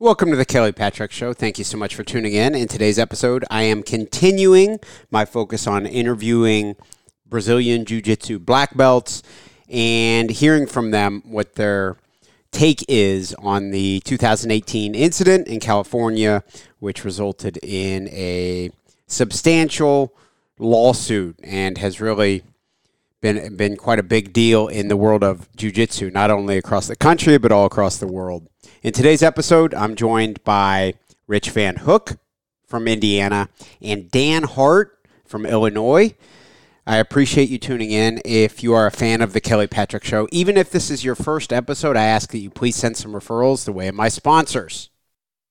Welcome to the Kelly Patrick Show. Thank you so much for tuning in. In today's episode, I am continuing my focus on interviewing Brazilian Jiu Jitsu black belts and hearing from them what their take is on the 2018 incident in California, which resulted in a substantial lawsuit and has really been been quite a big deal in the world of jiu-jitsu, not only across the country but all across the world. In today's episode, I'm joined by Rich Van Hook from Indiana and Dan Hart from Illinois. I appreciate you tuning in. If you are a fan of the Kelly Patrick Show, even if this is your first episode, I ask that you please send some referrals the way of my sponsors.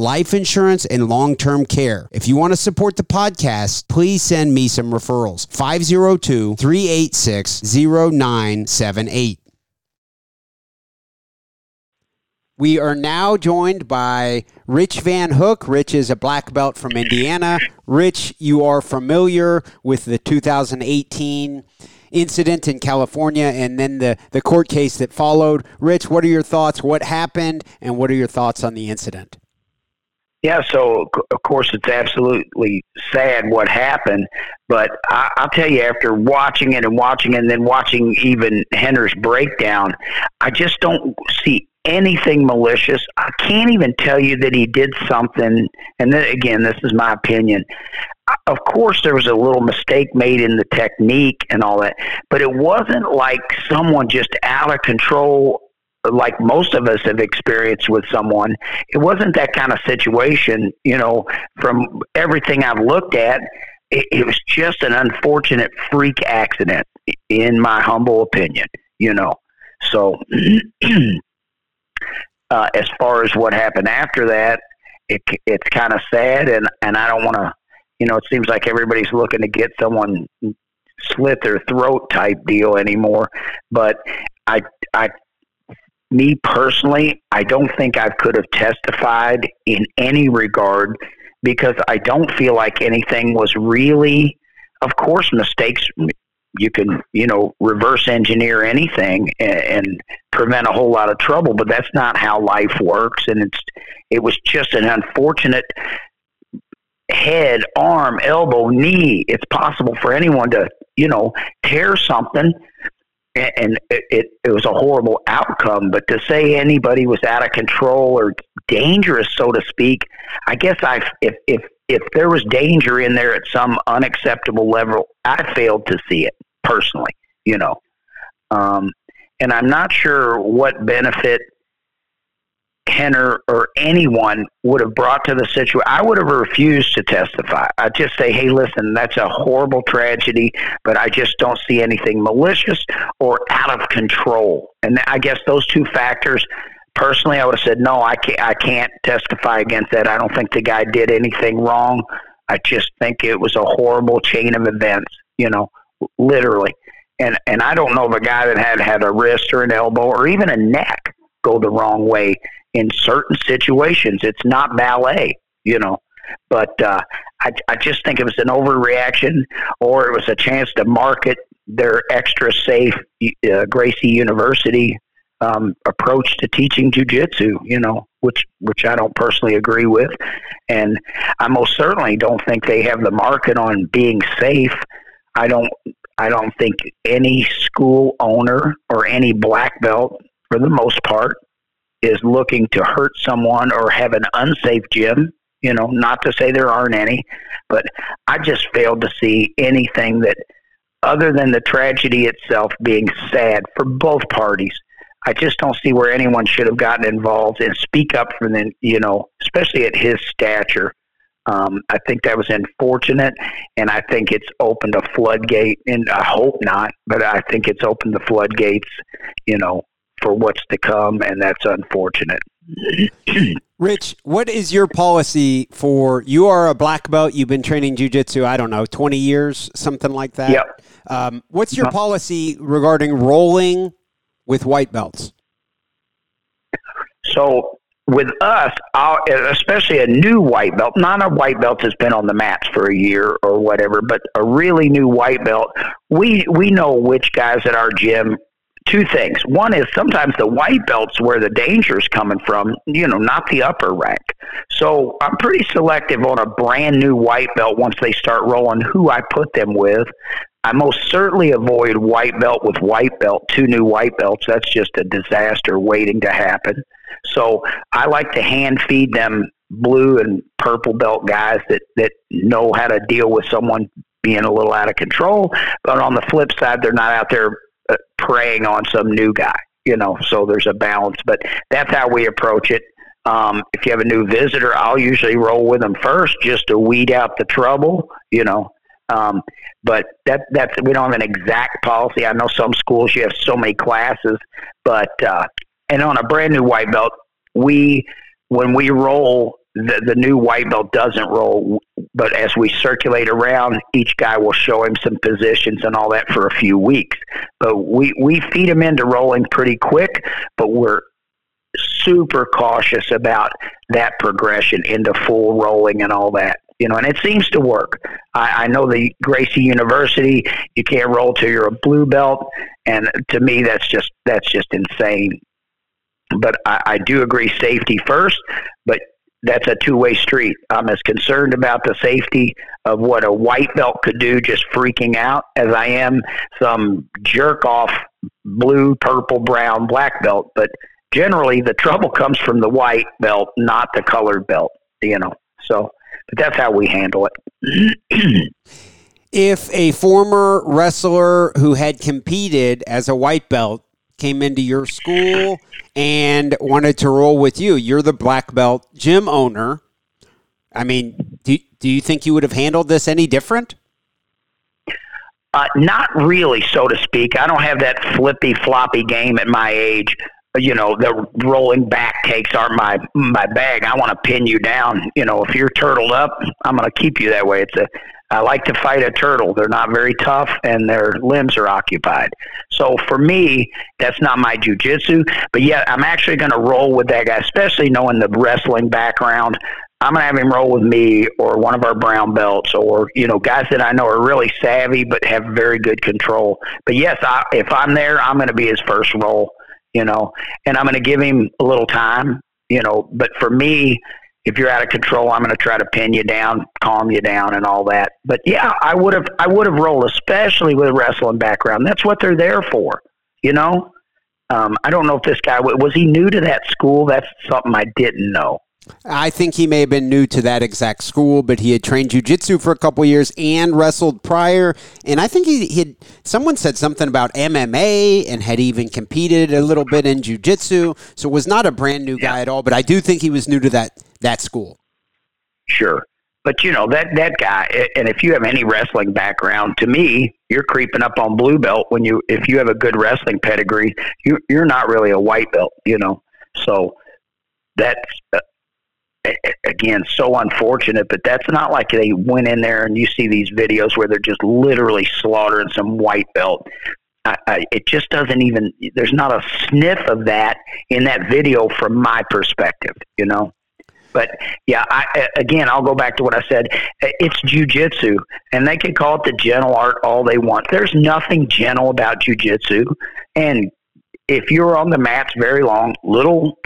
life insurance, and long term care. If you want to support the podcast, please send me some referrals. 502 386 0978. We are now joined by Rich Van Hook. Rich is a black belt from Indiana. Rich, you are familiar with the 2018 incident in California and then the, the court case that followed. Rich, what are your thoughts? What happened? And what are your thoughts on the incident? Yeah, so of course it's absolutely sad what happened, but I, will tell you, after watching it and watching it and then watching even Rener's breakdown, I just don't see anything malicious. I can't even tell you that he did something, and then again, this is my opinion. Of course, there was a little mistake made in the technique and all that, but it wasn't like someone just out of control like most of us have experienced with someone. It wasn't that kind of situation, you know, from everything I've looked at. It, it was just an unfortunate freak accident, in my humble opinion, you know. So, uh, as far as what happened after that, it, it's kind of sad, and, and I don't want to, you know, it seems like everybody's looking to get someone slit their throat type deal anymore. But I, I me personally, I don't think I could have testified in any regard because I don't feel like anything was really, of course, mistakes. You can, you know, reverse engineer anything and, and prevent a whole lot of trouble, but that's not how life works. And it's, it was just an unfortunate head, arm, elbow, knee. It's possible for anyone to, you know, tear something and it, it, was a horrible outcome. But to say anybody was out of control or dangerous, so to speak, I guess I if if if there was danger in there at some unacceptable level, I failed to see it personally. You know, um, and I'm not sure what benefit Rener or anyone would have brought to the situation, I would have refused to testify. I'd just say, hey, listen, that's a horrible tragedy, but I just don't see anything malicious or out of control. And I guess those two factors, personally, I would have said, no, I can't, I can't testify against that. I don't think the guy did anything wrong. I just think it was a horrible chain of events, you know, literally. and and I don't know of a guy that had had a wrist or an elbow or even a neck go the wrong way in certain situations. It's not ballet, you know. But uh, I, I just think it was an overreaction, or it was a chance to market their extra safe uh, Gracie University um, approach to teaching jujitsu. You know, which which I don't personally agree with, and I most certainly don't think they have the market on being safe. I don't I don't think any school owner or any black belt, for the most part, is looking to hurt someone or have an unsafe gym. You know, not to say there aren't any, but I just failed to see anything that, other than the tragedy itself being sad for both parties, I just don't see where anyone should have gotten involved and speak up for them, you know, especially at his stature. Um, I think that was unfortunate, and I think it's opened a floodgate, and I hope not, but I think it's opened the floodgates, you know, for what's to come, and that's unfortunate. Rich, what is your policy for? You are a black belt. You've been training jujitsu. I don't know, twenty years, something like that. Yep. Um, what's your uh-huh. policy regarding rolling with white belts? So with us, especially a new white belt, not a white belt that's been on the mats for a year or whatever, but a really new white belt, we we know which guys at our gym. Two things. One is sometimes the white belts where the danger is coming from, you know, not the upper rank. So I'm pretty selective on a brand new white belt once they start rolling who I put them with. I most certainly avoid white belt with white belt, two new white belts. That's just a disaster waiting to happen. So I like to hand feed them blue and purple belt guys that, that know how to deal with someone being a little out of control. But on the flip side, they're not out there preying on some new guy, you know, so there's a balance. But that's how we approach it. Um, if you have a new visitor, I'll usually roll with them first just to weed out the trouble, you know. Um, but that that's we don't have an exact policy. I know some schools you have so many classes, but uh, and on a brand new white belt, we when we roll the, the new white belt doesn't roll, but as we circulate around, each guy will show him some positions and all that for a few weeks. But we, we feed him into rolling pretty quick, but we're super cautious about that progression into full rolling and all that you know, and it seems to work. I, I know the Gracie University, you can't roll till you're a blue belt, and to me, that's just that's just insane. But I, I do agree, safety first, but that's a two way street. I'm as concerned about the safety of what a white belt could do, just freaking out, as I am some jerk off blue, purple, brown, black belt. But generally, the trouble comes from the white belt, not the colored belt. You know, so but that's how we handle it. if a former wrestler who had competed as a white belt came into your school and wanted to roll with you, you're the black belt gym owner. I mean, do, do you think you would have handled this any different? Uh, not really, so to speak. I don't have that flippy floppy game at my age you know the rolling back takes aren't my my bag. I want to pin you down. You know, if you're turtled up, I'm going to keep you that way. It's a I like to fight a turtle. They're not very tough and their limbs are occupied. So for me, that's not my jujitsu. But yet, I'm actually going to roll with that guy, especially knowing the wrestling background. I'm going to have him roll with me or one of our brown belts or, you know, guys that I know are really savvy but have very good control. But yes, I, if I'm there, I'm going to be his first roll you know, and I'm going to give him a little time, you know. But for me, if you're out of control, I'm going to try to pin you down, calm you down, and all that. But yeah, I would have, I would have rolled, especially with a wrestling background. That's what they're there for, you know. Um, I don't know if this guy was he new to that school. That's something I didn't know. I think he may have been new to that exact school, but he had trained jujitsu for a couple years and wrestled prior. And I think he, he had, someone said something about MMA and had even competed a little bit in jujitsu. So was not a brand new guy yeah. at all, but I do think he was new to that, that school. Sure. But you know that that guy, and if you have any wrestling background, to me, you're creeping up on blue belt when you if you have a good wrestling pedigree, you you're not really a white belt, you know. So that's uh, again so unfortunate but that's not like they went in there and you see these videos where they're just literally slaughtering some white belt I, I, it just doesn't even. There's not a sniff of that in that video from my perspective. You know. But yeah, I, again, I'll go back to what I said. It's jujitsu, and they can call it the gentle art all they want. There's nothing gentle about jujitsu, and if you're on the mats very long, little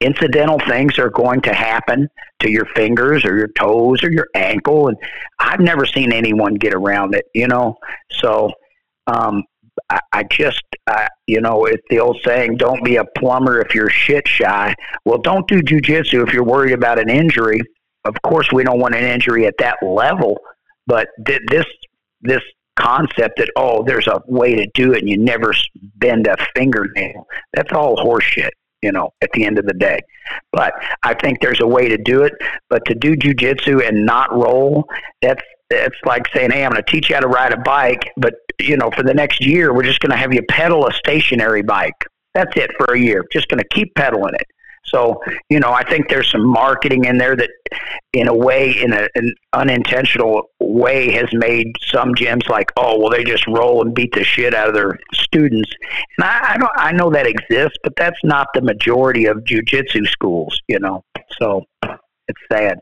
incidental things are going to happen to your fingers or your toes or your ankle, and I've never seen anyone get around it. You know, so um, I, I just, I, you know, it's the old saying, don't be a plumber if you're shit shy. Well, don't do jujitsu if you're worried about an injury. Of course, we don't want an injury at that level, but th- this, this concept that, oh, there's a way to do it and you never bend a fingernail, that's all horseshit you know, at the end of the day. But I think there's a way to do it. But to do jujitsu and not roll, that's it's like saying, "Hey, I'm going to teach you how to ride a bike, but you know, for the next year, we're just going to have you pedal a stationary bike. That's it for a year. Just going to keep pedaling it." So, you know, I think there's some marketing in there that, in a way, in a, an unintentional way, has made some gyms like, oh, well, they just roll and beat the shit out of their students. And I, I don't, I know that exists, but that's not the majority of jujitsu schools, you know. So, it's sad.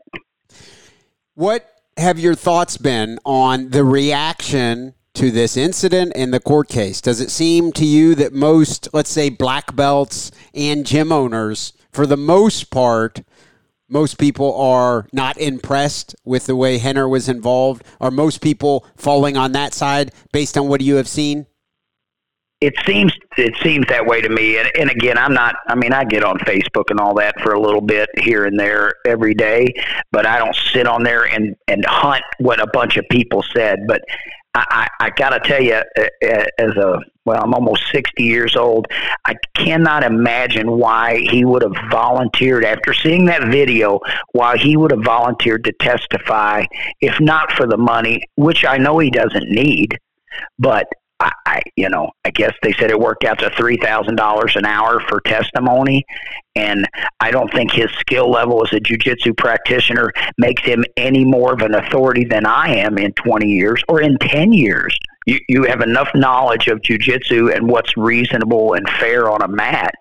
What have your thoughts been on the reaction to this incident and the court case? Does it seem to you that most, let's say, black belts and gym owners, for the most part, most people are not impressed with the way Rener was involved? Are most people falling on that side based on what you have seen? It seems it seems that way to me. And, and again i'm not i mean i get on facebook and all that for a little bit here and there every day but i don't sit on there and and hunt what a bunch of people said. But i i, I gotta tell you as a well i'm almost 60 years old i cannot imagine why he would have volunteered after seeing that video why he would have volunteered to testify if not for the money which i know he doesn't need but I, I, you know, I guess they said it worked out to three thousand dollars an hour for testimony, and I don't think his skill level as a jujitsu practitioner makes him any more of an authority than I am in twenty years or in ten years. You you have enough knowledge of jujitsu and what's reasonable and fair on a mat.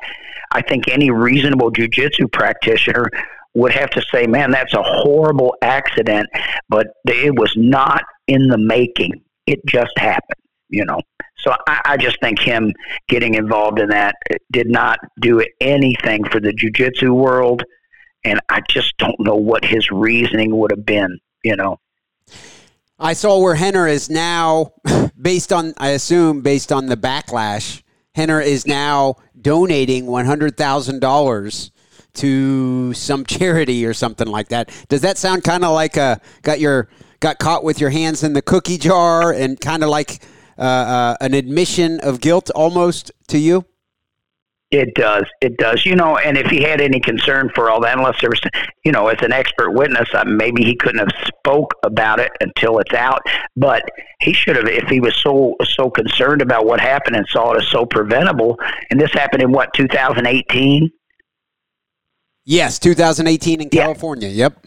I think any reasonable jujitsu practitioner would have to say, "Man, that's a horrible accident," but it was not in the making. It just happened you know. So I, I just think him getting involved in that uh, did not do anything for the jujitsu world, and I just don't know what his reasoning would have been, you know. I saw where Rener is now, based on, I assume, based on the backlash, Rener is now donating $100,000 to some charity or something like that. Does that sound kind of like a, got your, got caught with your hands in the cookie jar and kind of like uh, uh, an admission of guilt almost to you? It does. It does. You know, and if he had any concern for all that, unless there was, you know, as an expert witness, uh, maybe he couldn't have spoke about it until it's out. But he should have, if he was so so concerned about what happened and saw it as so preventable. And this happened in what 2018. Yes, 2018 in California. Yep.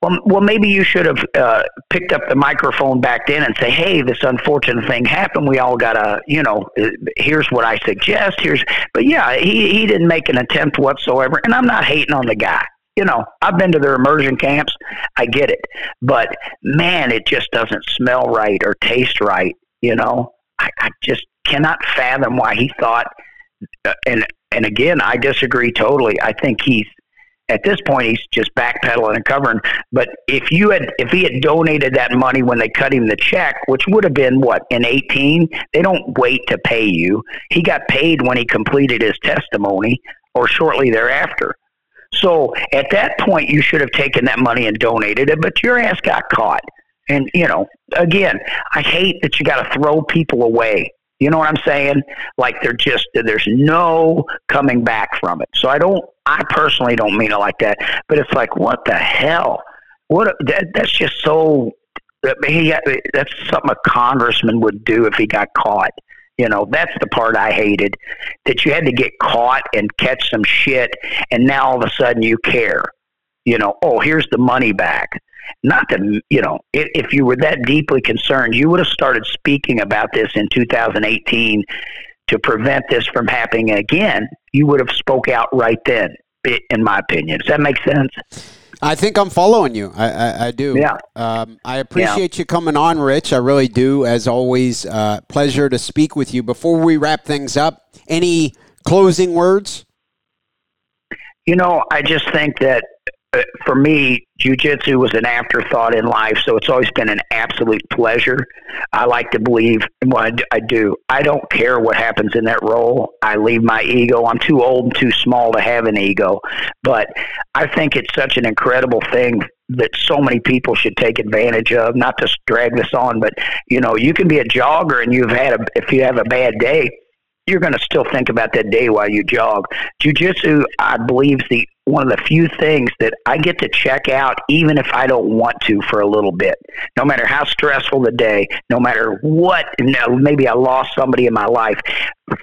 Well, well, maybe you should have uh, picked up the microphone back then and say, "Hey, this unfortunate thing happened. We all gotta, you know, uh, here's what I suggest. Here's." But yeah, he he didn't make an attempt whatsoever, and I'm not hating on the guy. You know, I've been to their immersion camps. I get it, but man, it just doesn't smell right or taste right. You know, I, I just cannot fathom why he thought. Uh, and and again, I disagree totally. I think he's at this point he's just backpedaling and covering. But if you had if he had donated that money when they cut him the check, which would have been what in eighteen, they don't wait to pay you. He got paid when he completed his testimony or shortly thereafter. So at that point, you should have taken that money and donated it, but your ass got caught. And you know, again, I hate that you got to throw people away. You know what I'm saying? Like they're just there's no coming back from it. So I don't I personally don't mean it like that, but it's like what the hell? What that, that's just so he that's something a congressman would do if he got caught. You know, that's the part I hated that you had to get caught and catch some shit and now all of a sudden you care. You know, oh, here's the money back. Not to, you know, if, if you were that deeply concerned, you would have started speaking about this in 2018 to prevent this from happening again. You would have spoke out right then, in my opinion. Does that make sense? I think I'm following you. I, I, I do. Yeah. Um, I appreciate yeah. you coming on, Rich. I really do. As always, uh, pleasure to speak with you. Before we wrap things up, any closing words? You know, I just think that for me, jujitsu was an afterthought in life, so it's always been an absolute pleasure. I like to believe what I do. I don't care what happens in that role. I leave my ego. I'm too old and too small to have an ego, but I think it's such an incredible thing that so many people should take advantage of. Not to drag this on, but you know, you can be a jogger and you've had a if you have a bad day you're going to still think about that day while you jog. Jiu-jitsu, I believe, is the one of the few things that I get to check out even if I don't want to for a little bit. No matter how stressful the day, no matter what, know, maybe I lost somebody in my life,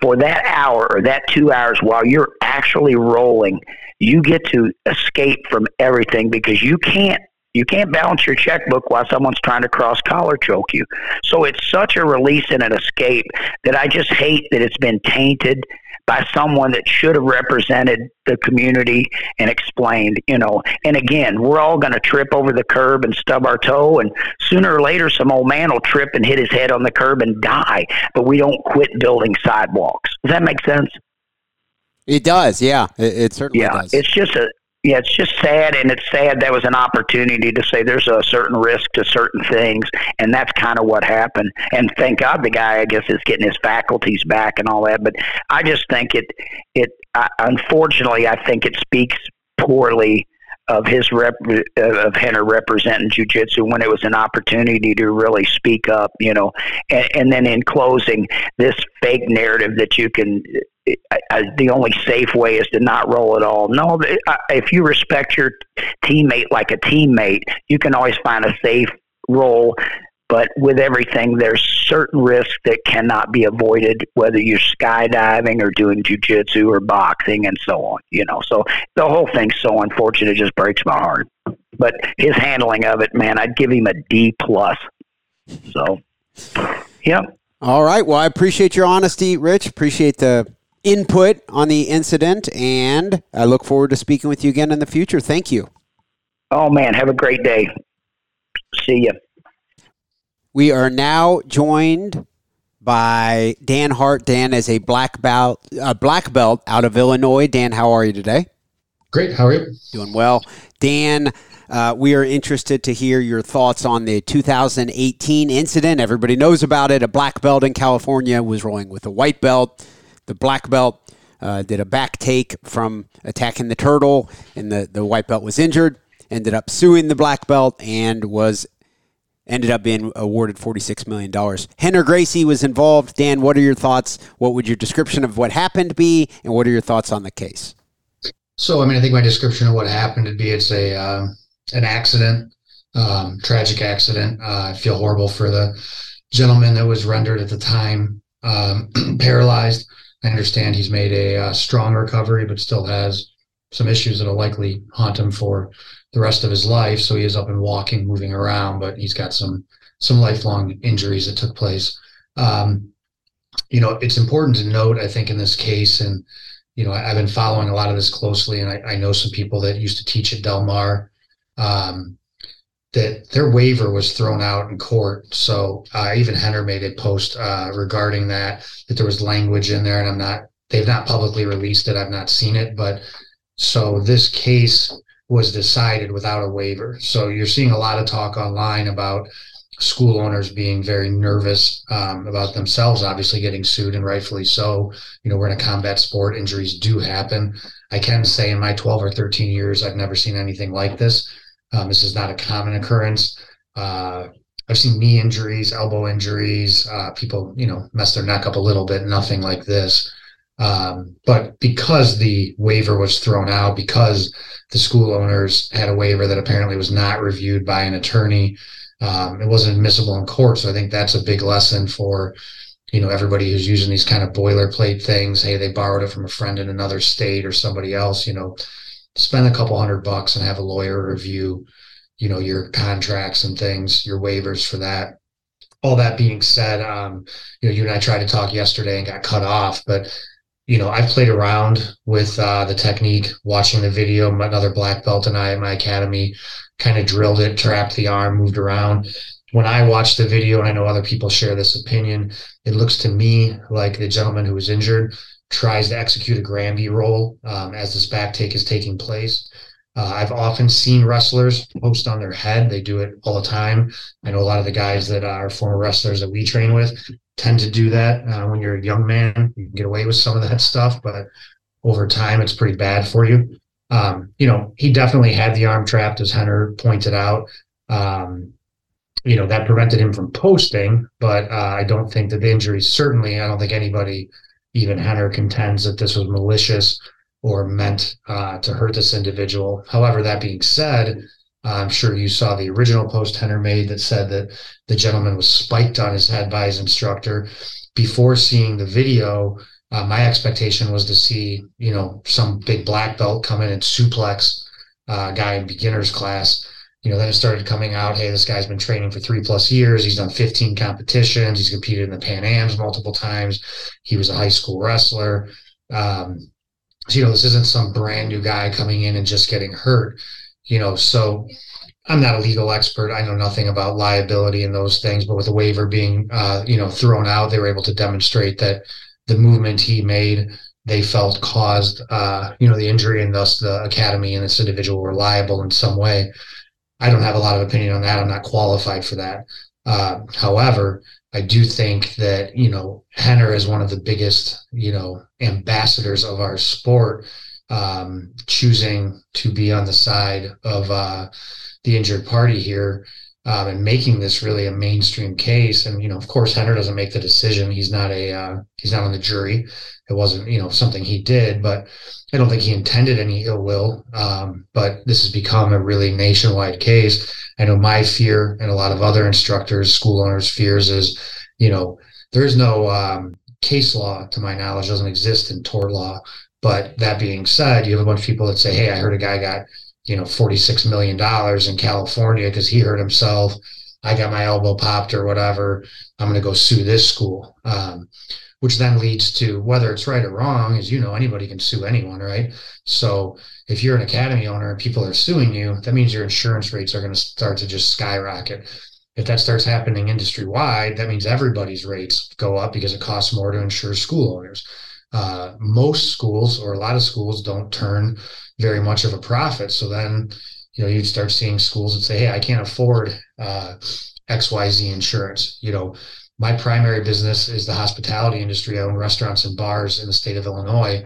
for that hour or that two hours while you're actually rolling, you get to escape from everything because you can't you can't balance your checkbook while someone's trying to cross collar choke you. So it's such a release and an escape that I just hate that it's been tainted by someone that should have represented the community and explained, you know. And again, we're all going to trip over the curb and stub our toe, and sooner or later, some old man will trip and hit his head on the curb and die. But we don't quit building sidewalks. Does that make sense? It does, yeah. It, it certainly yeah, does. It's just a yeah, it's just sad, and it's sad that was an opportunity to say there's a certain risk to certain things, and that's kind of what happened. And thank God the guy, I guess, is getting his faculties back and all that. But I just think it, it, uh, unfortunately, I think it speaks poorly of his rep of Rener representing jujitsu when it was an opportunity to really speak up, you know. And, and then in closing, this fake narrative that you can. I, I, the only safe way is to not roll at all. No, I, if you respect your teammate like a teammate, you can always find a safe role but with everything, there's certain risks that cannot be avoided, whether you're skydiving or doing jujitsu or boxing and so on. You know, so the whole thing's so unfortunate; it just breaks my heart. But his handling of it, man, I'd give him a D plus. So, yeah. All right. Well, I appreciate your honesty, Rich. Appreciate the input on the incident, and I look forward to speaking with you again in the future. Thank you. Oh man, have a great day. See you. We are now joined by Dan Hart. Dan is a black belt, a black belt out of Illinois. Dan, how are you today? Great. How are you? Doing well. Dan, uh, we are interested to hear your thoughts on the 2018 incident. Everybody knows about it. A black belt in California was rolling with a white belt. The black belt uh, did a back take from attacking the turtle, and the, the white belt was injured. Ended up suing the black belt and was ended up being awarded $46 million. Rener Gracie was involved. Dan, what are your thoughts? What would your description of what happened be? And what are your thoughts on the case? So, I mean, I think my description of what happened would be it's a uh, an accident, um, tragic accident. Uh, I feel horrible for the gentleman that was rendered at the time um, paralyzed. I understand he's made a uh, strong recovery, but still has some issues that'll likely haunt him for the rest of his life. So he is up and walking, moving around, but he's got some some lifelong injuries that took place. Um, you know, it's important to note, I think, in this case, and you know, I, have been following a lot of this closely, and I, I, know some people that used to teach at Del Mar. Um, that their waiver was thrown out in court. So uh, even Rener made a post uh, regarding that that there was language in there, and I'm not. They've not publicly released it. I've not seen it, but so this case was decided without a waiver. So you're seeing a lot of talk online about school owners being very nervous um, about themselves, obviously getting sued, and rightfully so. You know, we're in a combat sport; injuries do happen. I can say in my 12 or 13 years, I've never seen anything like this. Um, this is not a common occurrence. Uh, I've seen knee injuries, elbow injuries, uh, people, you know, mess their neck up a little bit, nothing like this. Um, but because the waiver was thrown out, because the school owners had a waiver that apparently was not reviewed by an attorney, um, it wasn't admissible in court. So I think that's a big lesson for you know everybody who's using these kind of boilerplate things. Hey, they borrowed it from a friend in another state or somebody else. You know, spend a couple hundred bucks and have a lawyer review, you know, your contracts and things, your waivers for that. All that being said, um, you know, you and I tried to talk yesterday and got cut off, but you know, I've played around with uh, the technique, watching the video. Another black belt and I at my academy kind of drilled it, trapped the arm, moved around. When I watched the video, and I know other people share this opinion, it looks to me like the gentleman who was injured tries to execute a Granby roll um, as this back take is taking place. Uh, I've often seen wrestlers post on their head. They do it all the time. I know a lot of the guys that are former wrestlers that we train with tend to do that. Uh, when you're a young man, you can get away with some of that stuff, but over time, it's pretty bad for you. Um, you know, he definitely had the arm trapped, as Rener pointed out. Um, you know, that prevented him from posting, but uh, I don't think that the injury, certainly, I don't think anybody even Rener contends that this was malicious or meant uh, to hurt this individual. However, that being said, I'm sure you saw the original post Rener made that said that the gentleman was spiked on his head by his instructor. Before seeing the video, uh, my expectation was to see, you know, some big black belt come in and suplex uh, a guy in beginner's class you know, then it started coming out, hey, this guy's been training for three plus years. He's done 15 competitions. He's competed in the Pan Ams multiple times. He was a high school wrestler. Um, so, you know, this isn't some brand new guy coming in and just getting hurt, you know. So I'm not a legal expert. I know nothing about liability and those things, but with the waiver being, uh, you know, thrown out, they were able to demonstrate that the movement he made they felt caused, uh, you know, the injury and thus the academy and this individual were liable in some way. I don't have a lot of opinion on that. I'm not qualified for that. Uh, however, I do think that you know Rener is one of the biggest you know ambassadors of our sport, um, choosing to be on the side of uh, the injured party here um, and making this really a mainstream case. And you know, of course, Rener doesn't make the decision. He's not a uh, he's not on the jury. It wasn't you know something he did, but I don't think he intended any ill will. Um, but this has become a really nationwide case. I know my fear and a lot of other instructors, school owners' fears is, you know, there is no um, case law, to my knowledge, doesn't exist in tort law. But that being said, you have a bunch of people that say, "Hey, I heard a guy got." You know, $46 million in California because he hurt himself. I got my elbow popped or whatever. I'm going to go sue this school. Um, which then leads to whether it's right or wrong, as you know, anybody can sue anyone, right? So if you're an academy owner and people are suing you, that means your insurance rates are going to start to just skyrocket. If that starts happening industry wide, that means everybody's rates go up because it costs more to insure school owners. Uh, most schools or a lot of schools don't turn very much of a profit. So then, you know, you'd start seeing schools that say, "Hey, I can't afford uh, X, Y, Z insurance." You know, my primary business is the hospitality industry. I own restaurants and bars in the state of Illinois.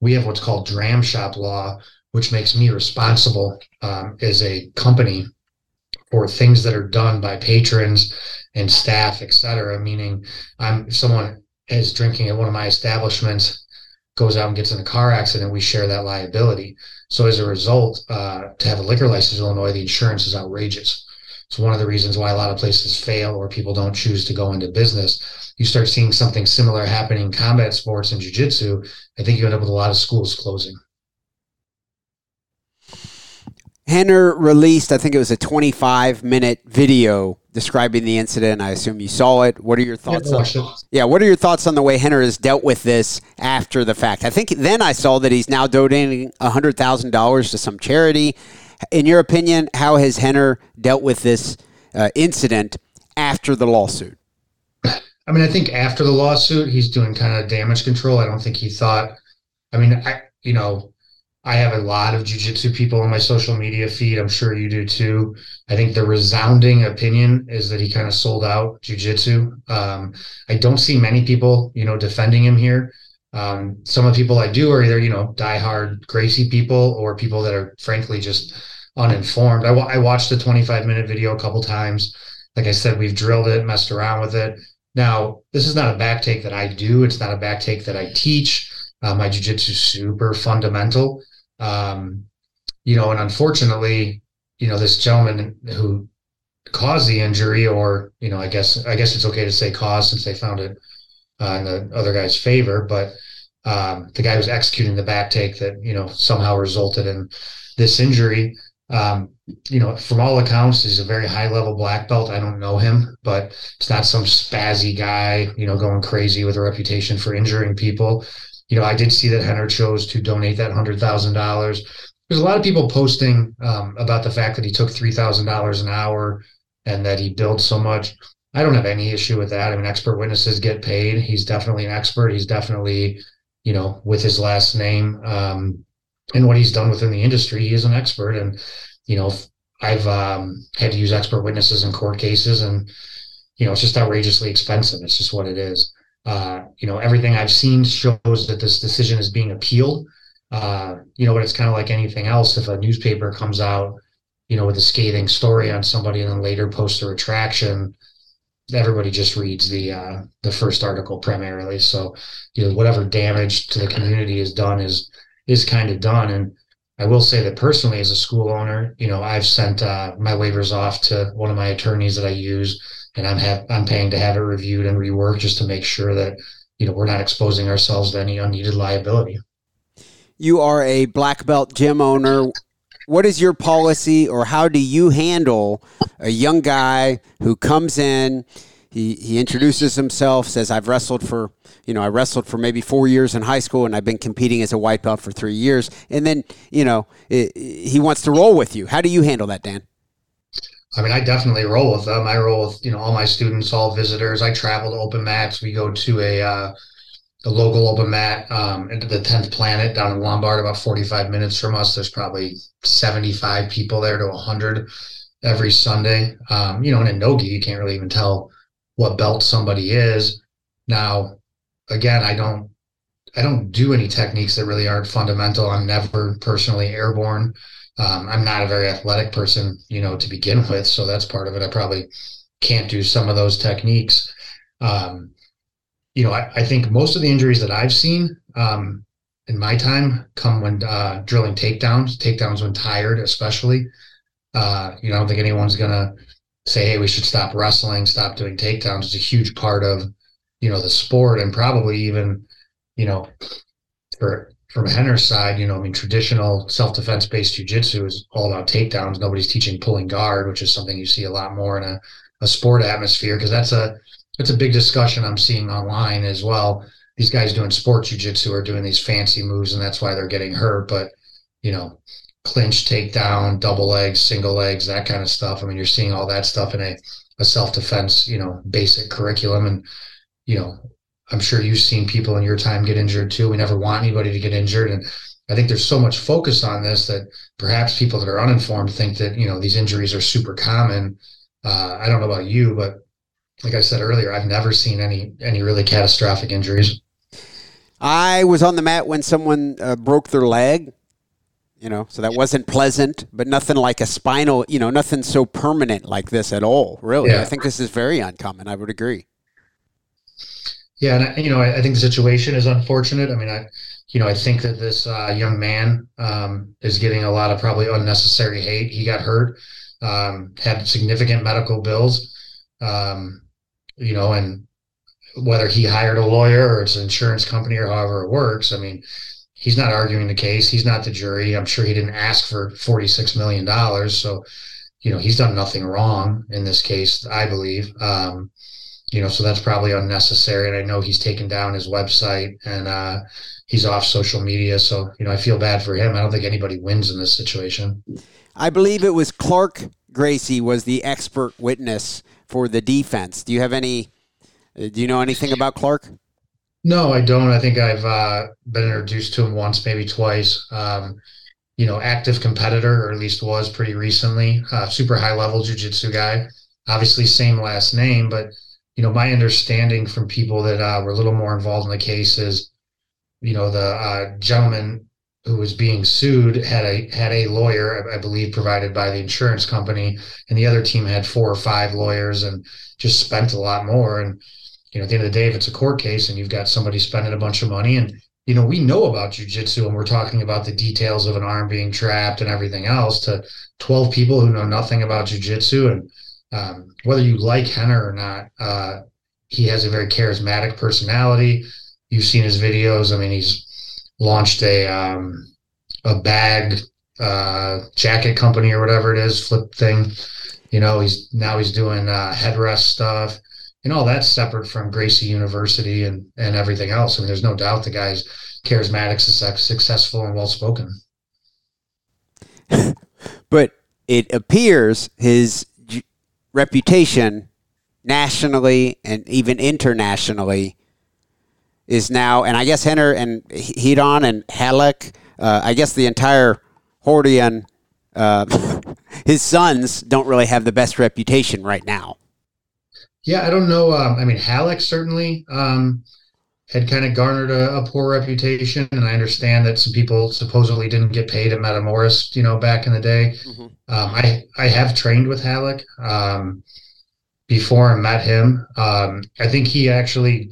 We have what's called dram shop law, which makes me responsible um, as a company for things that are done by patrons and staff, et cetera. Meaning, I'm someone is drinking at one of my establishments goes out and gets in a car accident, we share that liability. So as a result, uh, to have a liquor license in Illinois, the insurance is outrageous. It's one of the reasons why a lot of places fail or people don't choose to go into business. You start seeing something similar happening in combat sports and jiu-jitsu. I think you end up with a lot of schools closing. Rener released, I think it was a 25 minute video describing the incident. I assume you saw it. What are your thoughts on Yeah, what are your thoughts on the way Rener has dealt with this after the fact? I think then I saw that he's now donating $100,000 to some charity. In your opinion, how has Rener dealt with this uh, incident after the lawsuit? I mean, I think after the lawsuit, he's doing kind of damage control. I don't think he thought. I mean, I you know, I have a lot of jujitsu people on my social media feed. I'm sure you do too. I think the resounding opinion is that he kind of sold out jujitsu. Um, I don't see many people, you know, defending him here. Um, some of the people I do are either, you know, diehard Gracie people or people that are frankly just uninformed. I, I watched the 25 minute video a couple times. Like I said, we've drilled it, messed around with it. Now, this is not a back take that I do. It's not a back take that I teach. Uh, my jujitsu is super fundamental. Um, you know, and unfortunately, you know, this gentleman who caused the injury, or you know, I guess I guess it's okay to say cause since they found it uh, in the other guy's favor, but um, the guy who's executing the back take that you know somehow resulted in this injury. Um, you know, from all accounts, he's a very high level black belt. I don't know him, but it's not some spazzy guy, you know, going crazy with a reputation for injuring people. You know, I did see that Rener chose to donate that hundred thousand dollars. There's a lot of people posting um, about the fact that he took three thousand dollars an hour and that he billed so much. I don't have any issue with that. I mean, expert witnesses get paid. He's definitely an expert. He's definitely, you know, with his last name um, and what he's done within the industry, he is an expert. And, you know, I've um, had to use expert witnesses in court cases, and, you know, it's just outrageously expensive. It's just what it is. Uh, you know, everything I've seen shows that this decision is being appealed. Uh, you know, but it's kind of like anything else. If a newspaper comes out, you know, with a scathing story on somebody and then later posts a retraction, everybody just reads the uh, the first article primarily. So, you know, whatever damage to the community is done is is kind of done. And I will say that personally, as a school owner, you know, I've sent uh, my waivers off to one of my attorneys that I use, and I'm have I'm paying to have it reviewed and reworked just to make sure that you know we're not exposing ourselves to any unneeded liability. You are a black belt gym owner. What is your policy or how do you handle a young guy who comes in he, he introduces himself says i've wrestled for you know i wrestled for maybe four years in high school and i've been competing as a white belt for three years. And then you know it, he wants to roll with you. How do you handle that dan I mean, I definitely roll with them. I roll with you know all my students, all visitors. I travel to open mats. We go to a uh, the local open mat um, into the 10th planet down in Lombard, about 45 minutes from us. There's probably 75 people there to 100 every Sunday. Um, you know, in Nogi, you can't really even tell what belt somebody is. Now, again, I don't I don't do any techniques that really aren't fundamental. I'm never personally airborne. Um, I'm not a very athletic person, you know, to begin with. So that's part of it. I probably can't do some of those techniques. Um, you know, I, I, think most of the injuries that I've seen um, in my time come when uh, drilling takedowns, takedowns when tired, especially. Uh, you know, I don't think anyone's going to say, hey, we should stop wrestling, stop doing takedowns. It's a huge part of, you know, the sport and probably even, you know, for from Rener's side, you know, I mean, traditional self-defense based jujitsu is all about takedowns. Nobody's teaching pulling guard, which is something you see a lot more in a, a sport atmosphere because that's a that's a big discussion I'm seeing online as well. These guys doing sports jujitsu are doing these fancy moves, and that's why they're getting hurt. But you know, clinch, takedown, double legs, single legs, that kind of stuff. I mean, you're seeing all that stuff in a, a self defense, you know, basic curriculum, and you know, I'm sure you've seen people in your time get injured too. We never want anybody to get injured, and I think there's so much focus on this that perhaps people that are uninformed think that you know these injuries are super common. Uh, I don't know about you, but like I said earlier, I've never seen any any really catastrophic injuries. I was on the mat when someone uh, broke their leg, you know, so that wasn't pleasant, but nothing like a spinal, you know, nothing so permanent like this at all. Really, yeah. I think this is very uncommon. I would agree. Yeah, and you know, I, I, think the situation is unfortunate. I mean, I, you know, I think that this uh, young man um, is getting a lot of probably unnecessary hate. He got hurt, um, had significant medical bills. Um, you know, and whether he hired a lawyer or it's an insurance company or however it works, I mean, he's not arguing the case. He's not the jury. I'm sure he didn't ask for $46 million. So, you know, he's done nothing wrong in this case, I believe. Um, you know, so that's probably unnecessary. And I know he's taken down his website and uh, he's off social media. So, you know, I feel bad for him. I don't think anybody wins in this situation. I believe it was Clark Gracie was the expert witness for the defense. Do you have any? Uh, do you know anything about Clark? No, I don't. I think I've uh, been introduced to him once, maybe twice. Um, you know, active competitor, or at least was pretty recently. Uh, super high level jujitsu guy. Obviously, same last name, but you know, my understanding from people that uh, were a little more involved in the case is, you know, the uh, gentleman who was being sued had a had a lawyer, I believe, provided by the insurance company, and the other team had four or five lawyers and just spent a lot more. And you know, at the end of the day, if it's a court case and you've got somebody spending a bunch of money, and you know, we know about jujitsu and we're talking about the details of an arm being trapped and everything else to 12 people who know nothing about jujitsu. And um, whether you like Rener or not, uh, he has a very charismatic personality you've seen his videos. I mean, he's launched a um, a bag uh, jacket company or whatever it is, flip thing. You know, he's now he's doing uh, headrest stuff and all that's separate from Gracie University and and everything else. I mean, there's no doubt the guy's charismatic, successful, and well spoken. but it appears his reputation nationally and even internationally is now, and I guess Rener and Ryron and Ralek, uh, I guess the entire Rorion, uh, his sons don't really have the best reputation right now. Yeah, I don't know. Um, I mean, Ralek certainly um, had kind of garnered a, a, poor reputation, and I understand that some people supposedly didn't get paid at Metamoris, you know, back in the day. Mm-hmm. Um, I I have trained with Ralek um, before I met him. Um, I think he actually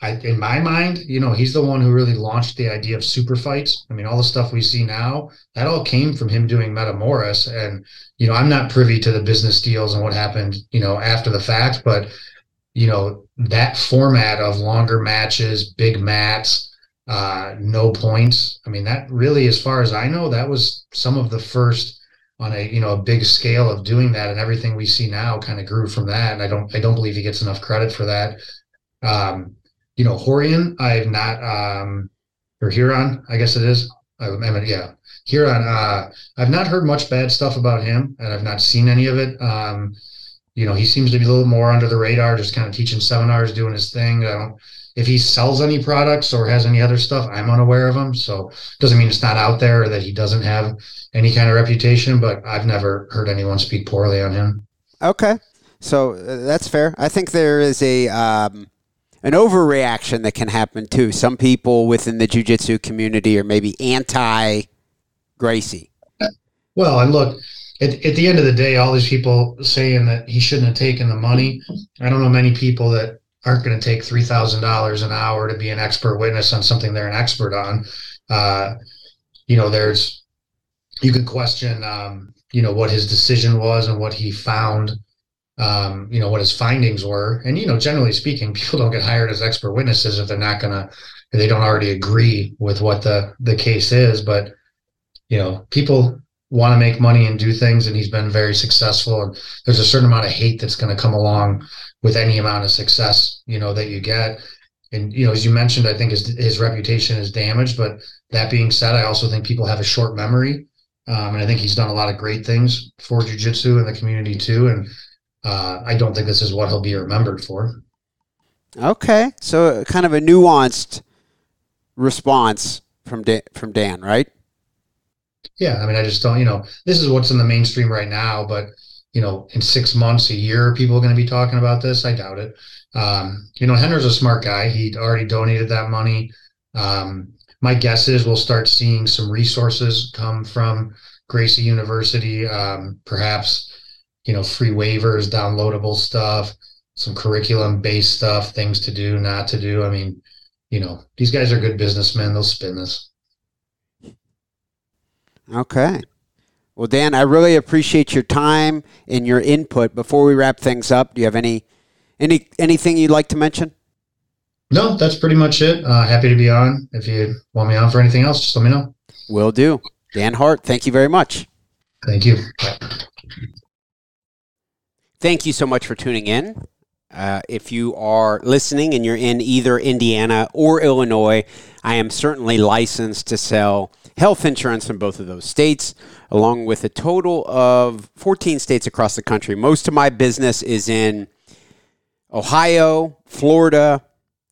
I, in my mind, you know, he's the one who really launched the idea of super fights. I mean, all the stuff we see now, that all came from him doing Metamoris. And, you know, I'm not privy to the business deals and what happened, you know, after the fact, but, you know, that format of longer matches, big mats, uh, no points. I mean, that really, as far as I know, that was some of the first on a, you know, a big scale of doing that. And everything we see now kind of grew from that. And I don't, I don't believe he gets enough credit for that. Um, you know, Rorion, I've not, um, or Ryron, I guess it is. I, I mean, yeah, Ryron. Uh, I've not heard much bad stuff about him, and I've not seen any of it. Um, you know, he seems to be a little more under the radar, just kind of teaching seminars, doing his thing. I don't. If he sells any products or has any other stuff, I'm unaware of him. So doesn't mean it's not out there or that he doesn't have any kind of reputation. But I've never heard anyone speak poorly on him. Okay, so uh, that's fair. I think there is a. Um an overreaction that can happen too. Some people within the jiu-jitsu community are maybe anti Gracie. Well, and look, at, at the end of the day, all these people saying that he shouldn't have taken the money. I don't know many people that aren't going to take three thousand dollars an hour to be an expert witness on something they're an expert on. Uh, you know, there's you could question, um, you know, what his decision was and what he found um, you know, what his findings were. And, you know, generally speaking, people don't get hired as expert witnesses if they're not if they don't already agree with what the, the case is. But, you know, people want to make money and do things, and he's been very successful. And there's a certain amount of hate that's going to come along with any amount of success, you know, that you get. And, you know, as you mentioned, I think his, his reputation is damaged. But that being said, I also think people have a short memory. Um, and I think he's done a lot of great things for jujitsu and the community too. And uh, I don't think this is what he'll be remembered for. Okay, so kind of a nuanced response from Dan, from Dan, right? Yeah, I mean, I just don't. You know, this is what's in the mainstream right now, but you know, in six months, a year, people are going to be talking about this. I doubt it. Um, you know, Rener's a smart guy. He already donated that money. Um, my guess is we'll start seeing some resources come from Gracie University, um, perhaps you know, free waivers, downloadable stuff, some curriculum based stuff, things to do, not to do. I mean, you know, these guys are good businessmen. They'll spin this. Okay. Well, Dan, I really appreciate your time and your input. Before we wrap things up, do you have any any anything you'd like to mention? No, that's pretty much it. Uh, happy to be on. If you want me on for anything else, just let me know. Will do. Dan Hart, thank you very much. Thank you. Bye. Thank you so much for tuning in. Uh, if you are listening and you're in either Indiana or Illinois, I am certainly licensed to sell health insurance in both of those states, along with a total of 14 states across the country. Most of my business is in Ohio, Florida,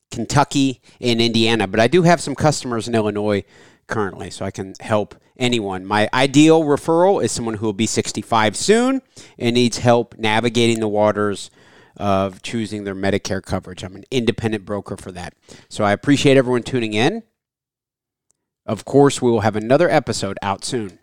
Kentucky, and Indiana, but I do have some customers in Illinois currently, so I can help anyone. My ideal referral is someone who will be 65 soon and needs help navigating the waters of choosing their Medicare coverage. I'm an independent broker for that. So I appreciate everyone tuning in. Of course, we will have another episode out soon.